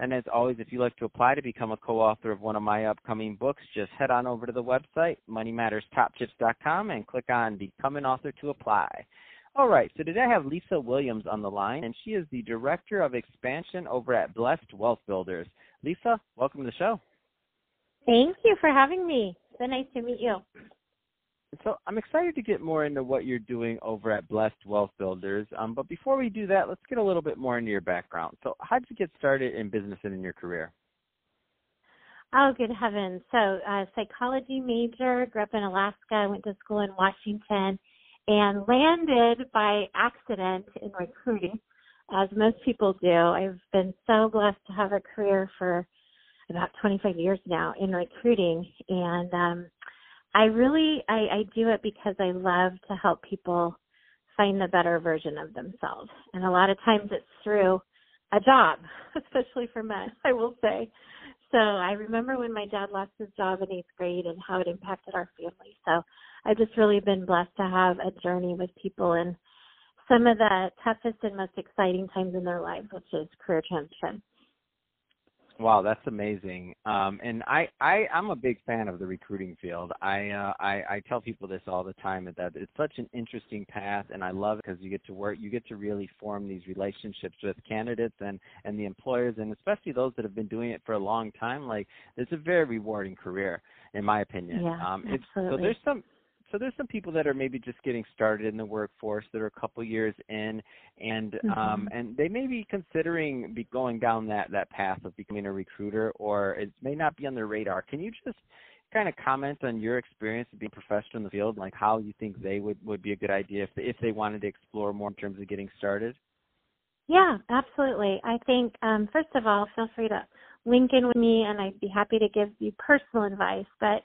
And as always, if you'd like to apply to become a co-author of one of my upcoming books, just head on over to the website, moneymatterstoptips.com, and click on Become an Author to apply. All right, so today I have Lisa Williams on the line, and she is the Director of Expansion over at Blessed Wealth Builders. Lisa, welcome to the show. Thank you for having me. So nice to meet you. So I'm excited to get more into what you're doing over at Blessed Wealth Builders. Um, but before we do that, let's get a little bit more into your background. So how did you get started in business and in your career? Oh, good heavens. So, uh, psychology major, grew up in Alaska, went to school in Washington, and landed by accident in recruiting, as most people do. I've been so blessed to have a career for about 25 years now in recruiting, and um, I really I, I do it because I love to help people find the better version of themselves. And a lot of times it's through a job, especially for men, I will say. So I remember when my dad lost his job in eighth grade and how it impacted our family. So I've just really been blessed to have a journey with people in some of the toughest and most exciting times in their lives, which is career transition. Wow, that's amazing. Um, and I, I, I'm a big fan of the recruiting field. I, uh, I, I tell people this all the time that it's such an interesting path, and I love it because you get to work, you get to really form these relationships with candidates and and the employers, and especially those that have been doing it for a long time. Like, it's a very rewarding career, in my opinion. Yeah, um, absolutely. so there's some so there's some people that are maybe just getting started in the workforce that are a couple years in and mm-hmm. um and they may be considering be going down that that path of becoming a recruiter or it may not be on their radar. Can you just kind of comment on your experience of being a professional in the field like how you think they would would be a good idea if they, if they wanted to explore more in terms of getting started? Yeah absolutely. I think um first of all feel free to link in with me and i'd be happy to give you personal advice but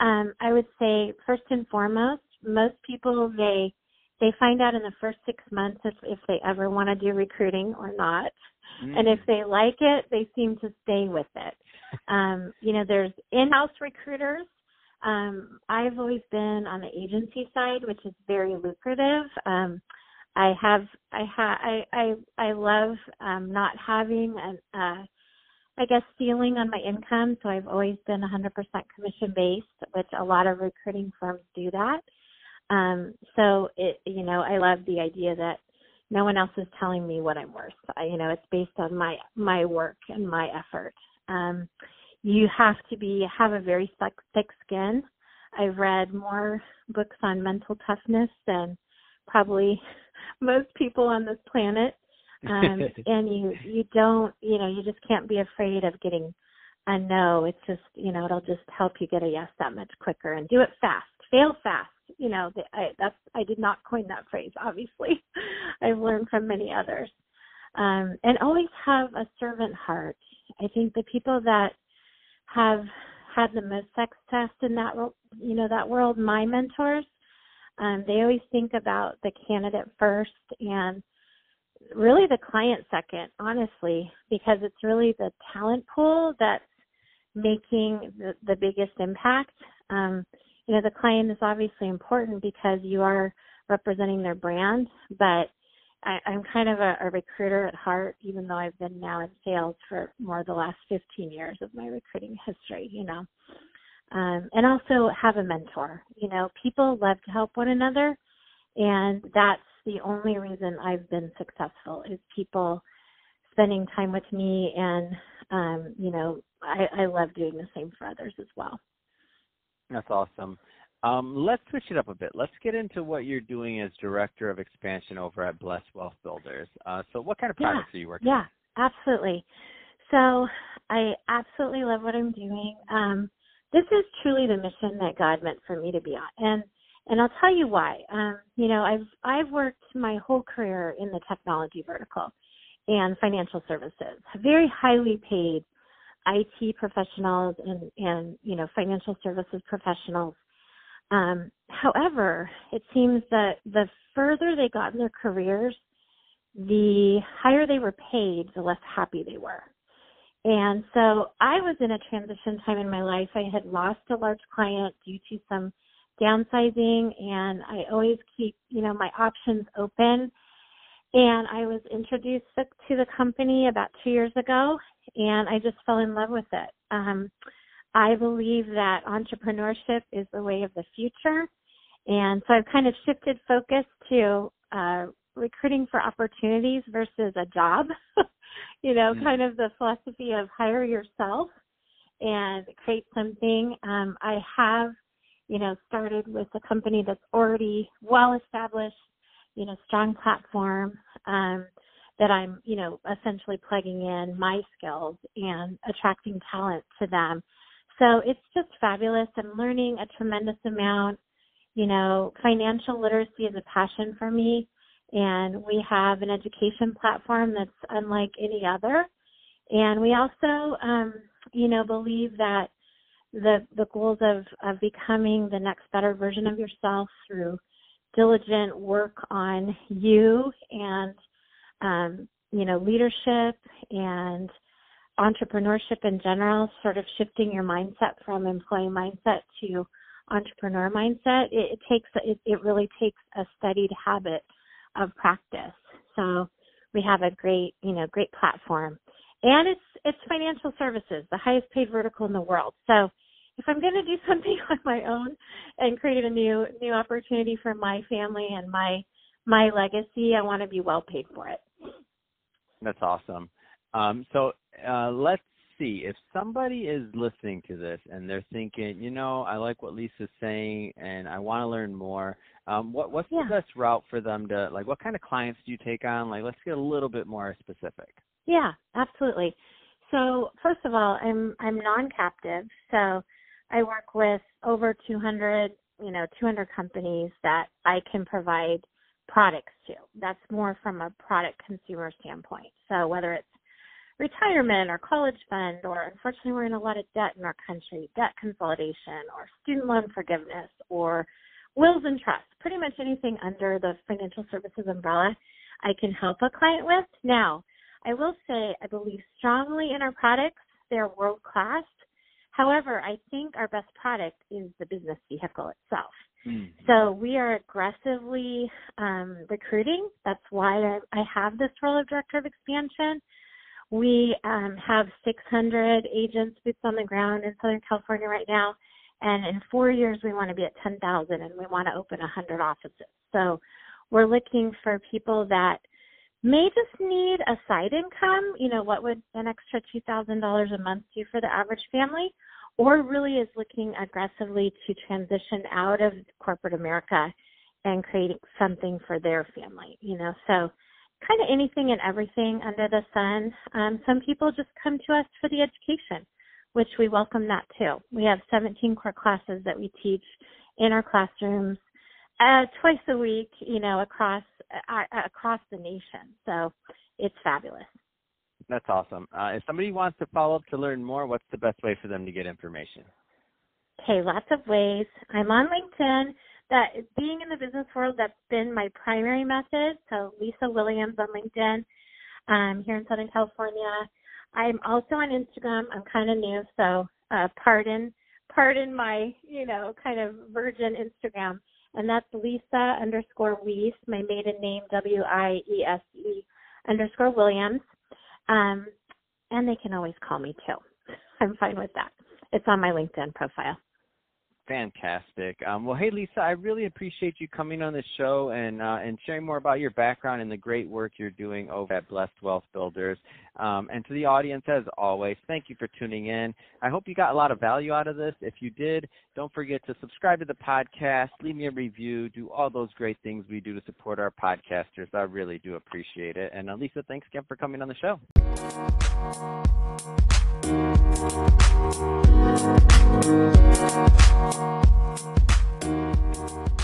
um, I would say first and foremost, most people they they find out in the first six months if, if they ever want to do recruiting or not. Mm. And if they like it, they seem to stay with it. Um, you know, there's in-house recruiters. Um, I've always been on the agency side, which is very lucrative. Um, I have, I ha, I, I, I love um, not having an, uh, I guess ceiling on my income, so I've always been 100% commission based, which a lot of recruiting firms do that. Um, so it, you know, I love the idea that no one else is telling me what I'm worth. I, you know, it's based on my my work and my effort. Um, you have to be have a very thick, thick skin. I've read more books on mental toughness than probably most people on this planet um, and you you don't you know you just can't be afraid of getting a no. It's just you know it'll just help you get a yes that much quicker and do it fast, fail fast. You know the, I, that's I did not coin that phrase. Obviously, I've learned from many others. Um, and always have a servant heart. I think the people that have had the most success in that you know that world, my mentors, um, they always think about the candidate first and really the client second, honestly, because it's really the talent pool that's making the, the biggest impact. Um, you know, the client is obviously important because you are representing their brand, but I, I'm kind of a, a recruiter at heart, even though I've been now in sales for more the last 15 years of my recruiting history, you know. Um, and also have a mentor. You know, people love to help one another, and that's the only reason I've been successful is people spending time with me and um, you know, I, I love doing the same for others as well. That's awesome. Um, let's switch it up a bit. Let's get into what you're doing as director of expansion over at Blessed Wealth Builders. Uh, so, what kind of projects yeah, are you working? Yeah, on? absolutely. So, I absolutely love what I'm doing. Um, this is truly the mission that God meant for me to be on, and and I'll tell you why. Um, you know, I've I've worked my whole career in the technology vertical and financial services, very highly paid IT professionals and and you know financial services professionals Um, however, it seems that the further they got in their careers, the higher they were paid, the less happy they were. And so I was in a transition time in my life. I had lost a large client due to some downsizing and I always keep, you know, my options open. And I was introduced to the company about two years ago and I just fell in love with it. Um, I believe that entrepreneurship is the way of the future. And so I've kind of shifted focus to uh, recruiting for opportunities versus a job. you know, mm-hmm. kind of the philosophy of hire yourself and create something. Um, I have, you know, started with a company that's already well established, you know, strong platform um, that I'm, you know, essentially plugging in my skills and attracting talent to them. So it's just fabulous. I'm learning a tremendous amount. You know, financial literacy is a passion for me and we have an education platform that's unlike any other. And we also, um, you know, believe that the the goals of of becoming the next better version of yourself through diligent work on you and um, you know leadership and entrepreneurship in general, sort of shifting your mindset from employee mindset to entrepreneur mindset. It, it takes it, it really takes a studied habit of practice. So we have a great, you know, great platform. And it's it's financial services, the highest paid vertical in the world. So if I'm going to do something on my own and create a new new opportunity for my family and my my legacy, I want to be well paid for it. That's awesome. Um, so uh, let's see if somebody is listening to this and they're thinking, you know, I like what Lisa's saying and I want to learn more. Um, what what's yeah. the best route for them to like? What kind of clients do you take on? Like, let's get a little bit more specific. Yeah, absolutely. So first of all, I'm I'm non-captive, so I work with over 200, you know, 200 companies that I can provide products to. That's more from a product consumer standpoint. So whether it's retirement or college fund, or unfortunately we're in a lot of debt in our country, debt consolidation or student loan forgiveness or wills and trusts, pretty much anything under the financial services umbrella I can help a client with. Now, I will say I believe strongly in our products. They're world class. However, I think our best product is the business vehicle itself. Mm. So we are aggressively um, recruiting. That's why I, I have this role of director of expansion. We um, have 600 agents boots on the ground in Southern California right now, and in four years we want to be at 10,000, and we want to open 100 offices. So we're looking for people that may just need a side income. You know, what would an extra $2,000 a month do for the average family? Or really is looking aggressively to transition out of corporate America and creating something for their family. You know, so kind of anything and everything under the sun. Um, some people just come to us for the education, which we welcome that too. We have 17 core classes that we teach in our classrooms uh, twice a week, you know, across across the nation. So it's fabulous. That's awesome. Uh, if somebody wants to follow up to learn more, what's the best way for them to get information? Okay, lots of ways. I'm on LinkedIn that being in the business world, that's been my primary method. So Lisa Williams on LinkedIn, um, here in Southern California. I'm also on Instagram. I'm kind of new, so uh, pardon, pardon my, you know, kind of virgin Instagram. And that's Lisa underscore Wiese, my maiden name, W I E S E underscore Williams. Um, and they can always call me too. I'm fine with that. It's on my LinkedIn profile. Fantastic. Um, well, hey Lisa, I really appreciate you coming on the show and uh, and sharing more about your background and the great work you're doing over at Blessed Wealth Builders. Um, and to the audience, as always, thank you for tuning in. I hope you got a lot of value out of this. If you did, don't forget to subscribe to the podcast, leave me a review, do all those great things we do to support our podcasters. I really do appreciate it. And uh, Lisa, thanks again for coming on the show. Thank you.